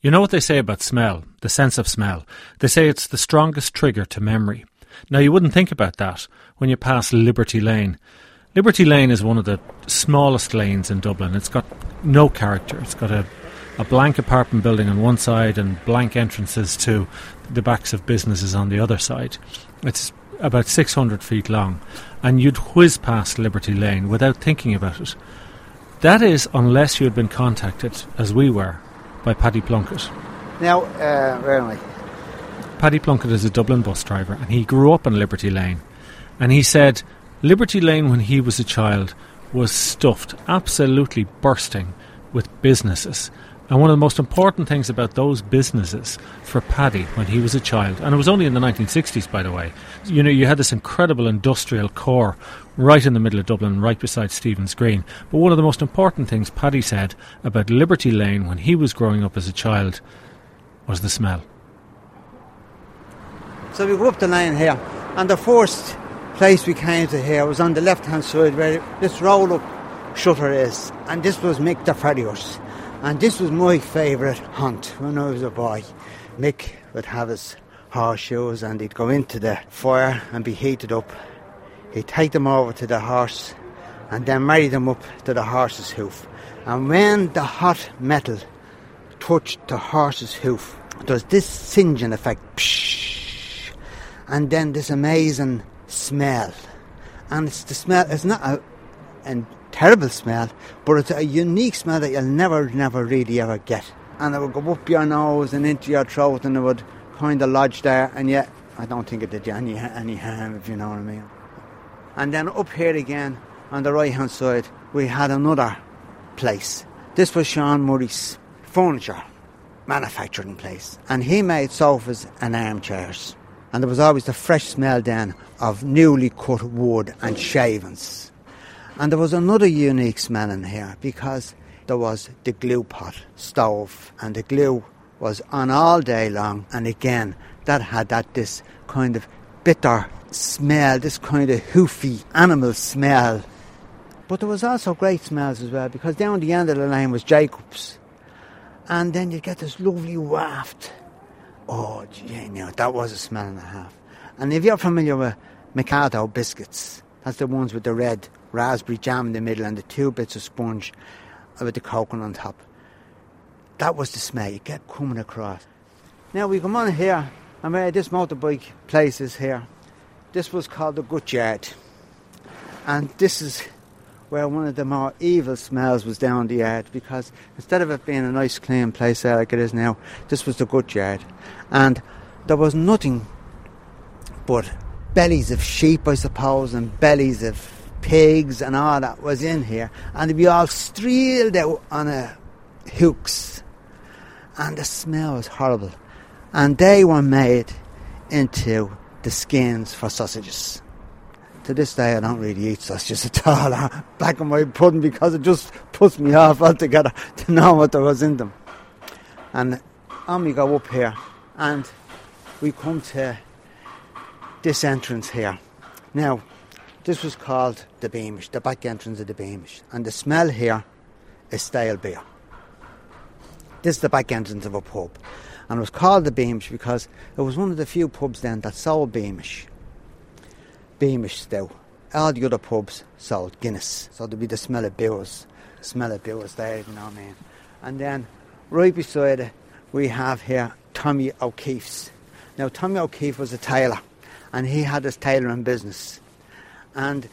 You know what they say about smell, the sense of smell? They say it's the strongest trigger to memory. Now, you wouldn't think about that when you pass Liberty Lane. Liberty Lane is one of the smallest lanes in Dublin. It's got no character. It's got a, a blank apartment building on one side and blank entrances to the backs of businesses on the other side. It's about 600 feet long, and you'd whiz past Liberty Lane without thinking about it. That is, unless you had been contacted, as we were, by Paddy Plunkett. Now, uh, where am I? Paddy Plunkett is a Dublin bus driver and he grew up on Liberty Lane. And he said Liberty Lane, when he was a child, was stuffed, absolutely bursting with businesses. And one of the most important things about those businesses for Paddy when he was a child, and it was only in the 1960s, by the way, you know, you had this incredible industrial core right in the middle of Dublin, right beside Stephen's Green. But one of the most important things Paddy said about Liberty Lane when he was growing up as a child was the smell. So we go up the lane here, and the first place we came to here was on the left hand side where this roll up shutter is, and this was Mick the Farrier's. And this was my favourite hunt when I was a boy. Mick would have his horseshoes and he'd go into the fire and be heated up. He'd take them over to the horse and then marry them up to the horse's hoof. And when the hot metal touched the horse's hoof, there was this singeing effect. Psh, and then this amazing smell. And it's the smell, it's not a, a terrible smell, but it's a unique smell that you'll never, never really ever get. And it would go up your nose and into your throat and it would kind of lodge there, and yet I don't think it did you any, any harm, if you know what I mean. And then up here again, on the right hand side, we had another place. This was Sean Murray's furniture manufacturing place, and he made sofas and armchairs. And there was always the fresh smell then of newly cut wood and shavings. And there was another unique smell in here because there was the glue pot stove, and the glue was on all day long. And again, that had that this kind of bitter smell, this kind of hoofy animal smell. But there was also great smells as well because down the end of the lane was Jacobs, and then you get this lovely waft. Oh, you know, that was a smell and a half. And if you're familiar with Mikado biscuits, that's the ones with the red raspberry jam in the middle and the two bits of sponge with the coconut on top. That was the smell you kept coming across. Now we come on here, and where this motorbike place is here. This was called the gut yard, and this is where one of the more evil smells was down the yard because instead of it being a nice clean place there like it is now, this was the gut yard, and there was nothing but bellies of sheep, I suppose, and bellies of pigs and all that was in here, and they'd be all streeled out on a hooks, and the smell was horrible, and they were made into the skins for sausages. To this day, I don't really eat sausages at all, or black and white pudding, because it just puts me off altogether to know what there was in them. And on we go up here, and we come to this entrance here. Now, this was called the Beamish, the back entrance of the Beamish, and the smell here is stale beer. This is the back entrance of a pub, and it was called the Beamish because it was one of the few pubs then that sold Beamish. Beamish still. All the other pubs sold Guinness, so there'd be the smell of beers, The smell of beers there, you know what I mean. And then right beside it, we have here Tommy O'Keefe's. Now Tommy O'Keefe was a tailor, and he had his tailoring business. And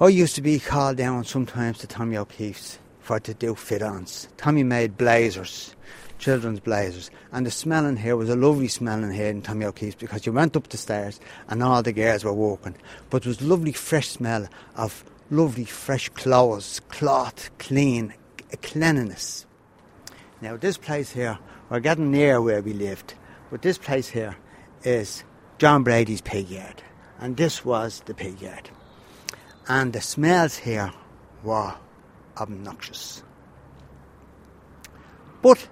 I used to be called down sometimes to Tommy O'Keefe's for to do fit-ons. Tommy made blazers, children's blazers, and the smell in here was a lovely smell in here in Tommy O'Keefe's because you went up the stairs and all the girls were walking, but it was lovely fresh smell of lovely fresh clothes, cloth, clean, cleanliness. Now this place here, we're getting near where we lived, but this place here is John Brady's pig yard, and this was the pig yard. And the smells here were obnoxious. But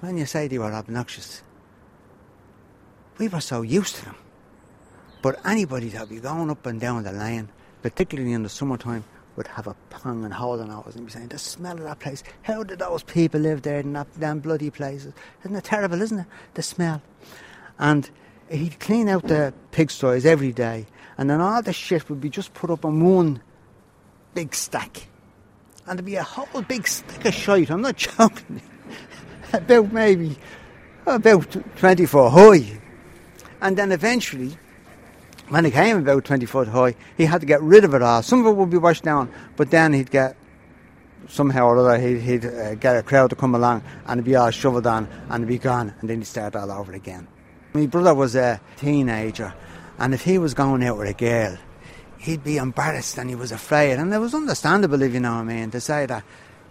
when you say they were obnoxious, we were so used to them. But anybody that would be going up and down the lane, particularly in the summertime, would have a pang and hold on ours and be saying, the smell of that place, how did those people live there in that damn bloody places? Isn't it terrible, isn't it? The smell. And he'd clean out the pigsties every day, and then all the shit would be just put up on one big stack. And there'd be a whole big stack of shite, I'm not joking, about maybe about 24 high. And then eventually, when it came about 20 foot high, he had to get rid of it all. Some of it would be washed down, but then he'd get somehow or other he'd, he'd uh, get a crowd to come along and it'd be all shoveled on and it'd be gone and then he'd start all over again. My brother was a teenager and if he was going out with a girl, he'd be embarrassed and he was afraid. And it was understandable, if you know what I mean, to say that,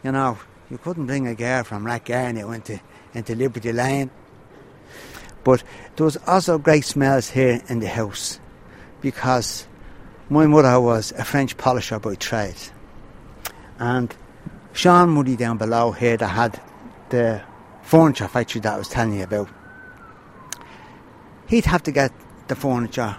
you know, you couldn't bring a girl from Rathgarney into, into Liberty Lane. But there was also great smells here in the house because my mother was a French polisher by trade. And Sean Muddy down below here that had the furniture factory that I was telling you about, he'd have to get the furniture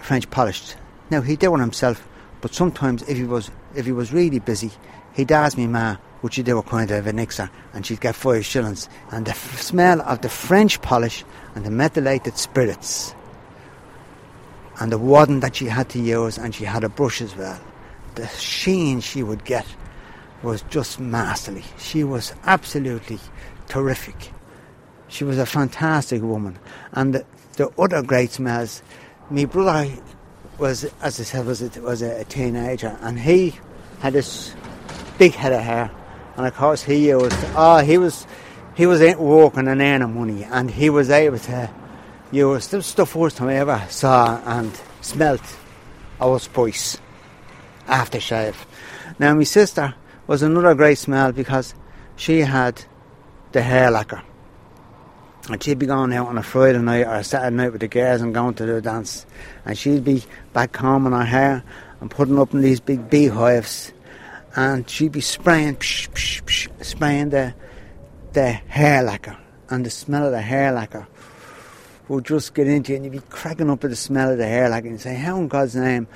French polished. Now he did it himself, but sometimes if he was if he was really busy, he'd ask me ma would you do a kind of a nixer and she'd get five shillings. And the f- smell of the French polish and the methylated spirits and the wadding that she had to use and she had a brush as well. The sheen she would get was just masterly. She was absolutely terrific. She was a fantastic woman. And the, the other great smells, my brother was, as I said, was a, was a teenager and he had this big head of hair and of course he was oh he was he was walking and earning money and he was able to use this the stuff first time I ever saw and smelt Old Spice aftershave. Now my sister was another great smell because she had the hair lacquer. And she'd be going out on a Friday night or a Saturday night with the girls and going to the dance. And she'd be back combing her hair and putting up in these big beehives and she'd be spraying, psh, psh, psh, spraying the the hair lacquer, and the smell of the hair lacquer would just get into you, and you'd be cracking up at the smell of the hair lacquer, and say, "How in God's name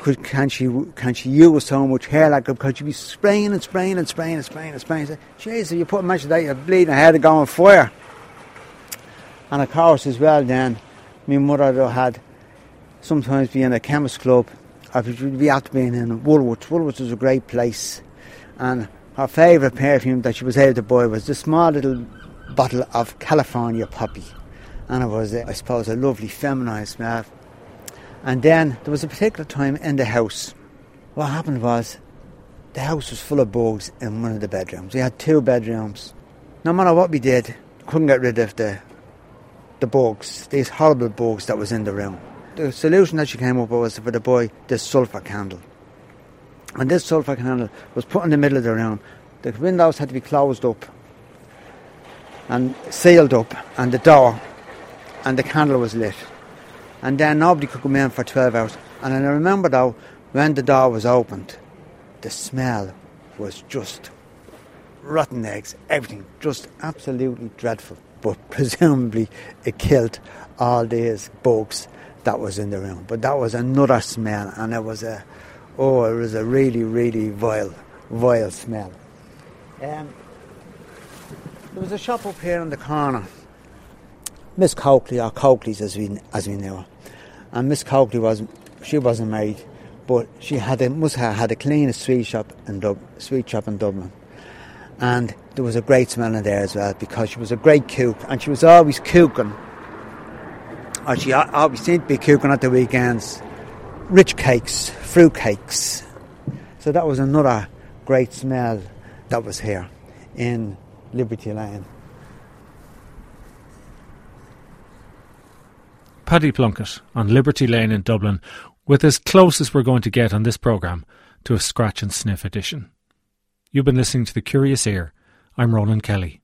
could can she can she use so much hair lacquer?" Because she'd be spraying and spraying and spraying and spraying and spraying. And say, "Jeez, if you put much of that, you're bleeding head to go on fire." And of course, as well, then my mother had sometimes be in a chemist club I would be being in Woolworths. Woolworths was a great place. And her favourite perfume that she was able to buy was the small little bottle of California Poppy. And it was, uh, I suppose, a lovely feminine smell. And then there was a particular time in the house. What happened was the house was full of bugs in one of the bedrooms. We had two bedrooms. No matter what we did, couldn't get rid of the the bugs, these horrible bugs that was in the room the solution that she came up with was for the boy this sulphur candle. And this sulphur candle was put in the middle of the room. The windows had to be closed up and sealed up, and the door and the candle was lit. And then nobody could come in for 12 hours. And I remember though, when the door was opened, the smell was just rotten eggs, everything, just absolutely dreadful. But presumably it killed all these bugs that was in the room. But that was another smell, and it was a, oh, it was a really, really vile, vile smell. Um, there was a shop up here in the corner, Miss Coakley, or Coakley's as we as we knew her, and Miss Coakley was she wasn't married, but she had a, must have had the cleanest sweet shop in Dub, sweet shop in Dublin, and there was a great smell in there as well because she was a great cook, and she was always cooking or she always seemed to be cooking at the weekends rich cakes, fruit cakes. So that was another great smell that was here in Liberty Lane. Paddy Plunkett on Liberty Lane in Dublin, with as close as we're going to get on this programme to a scratch and sniff edition. You've been listening to The Curious Ear. I'm Roland Kelly.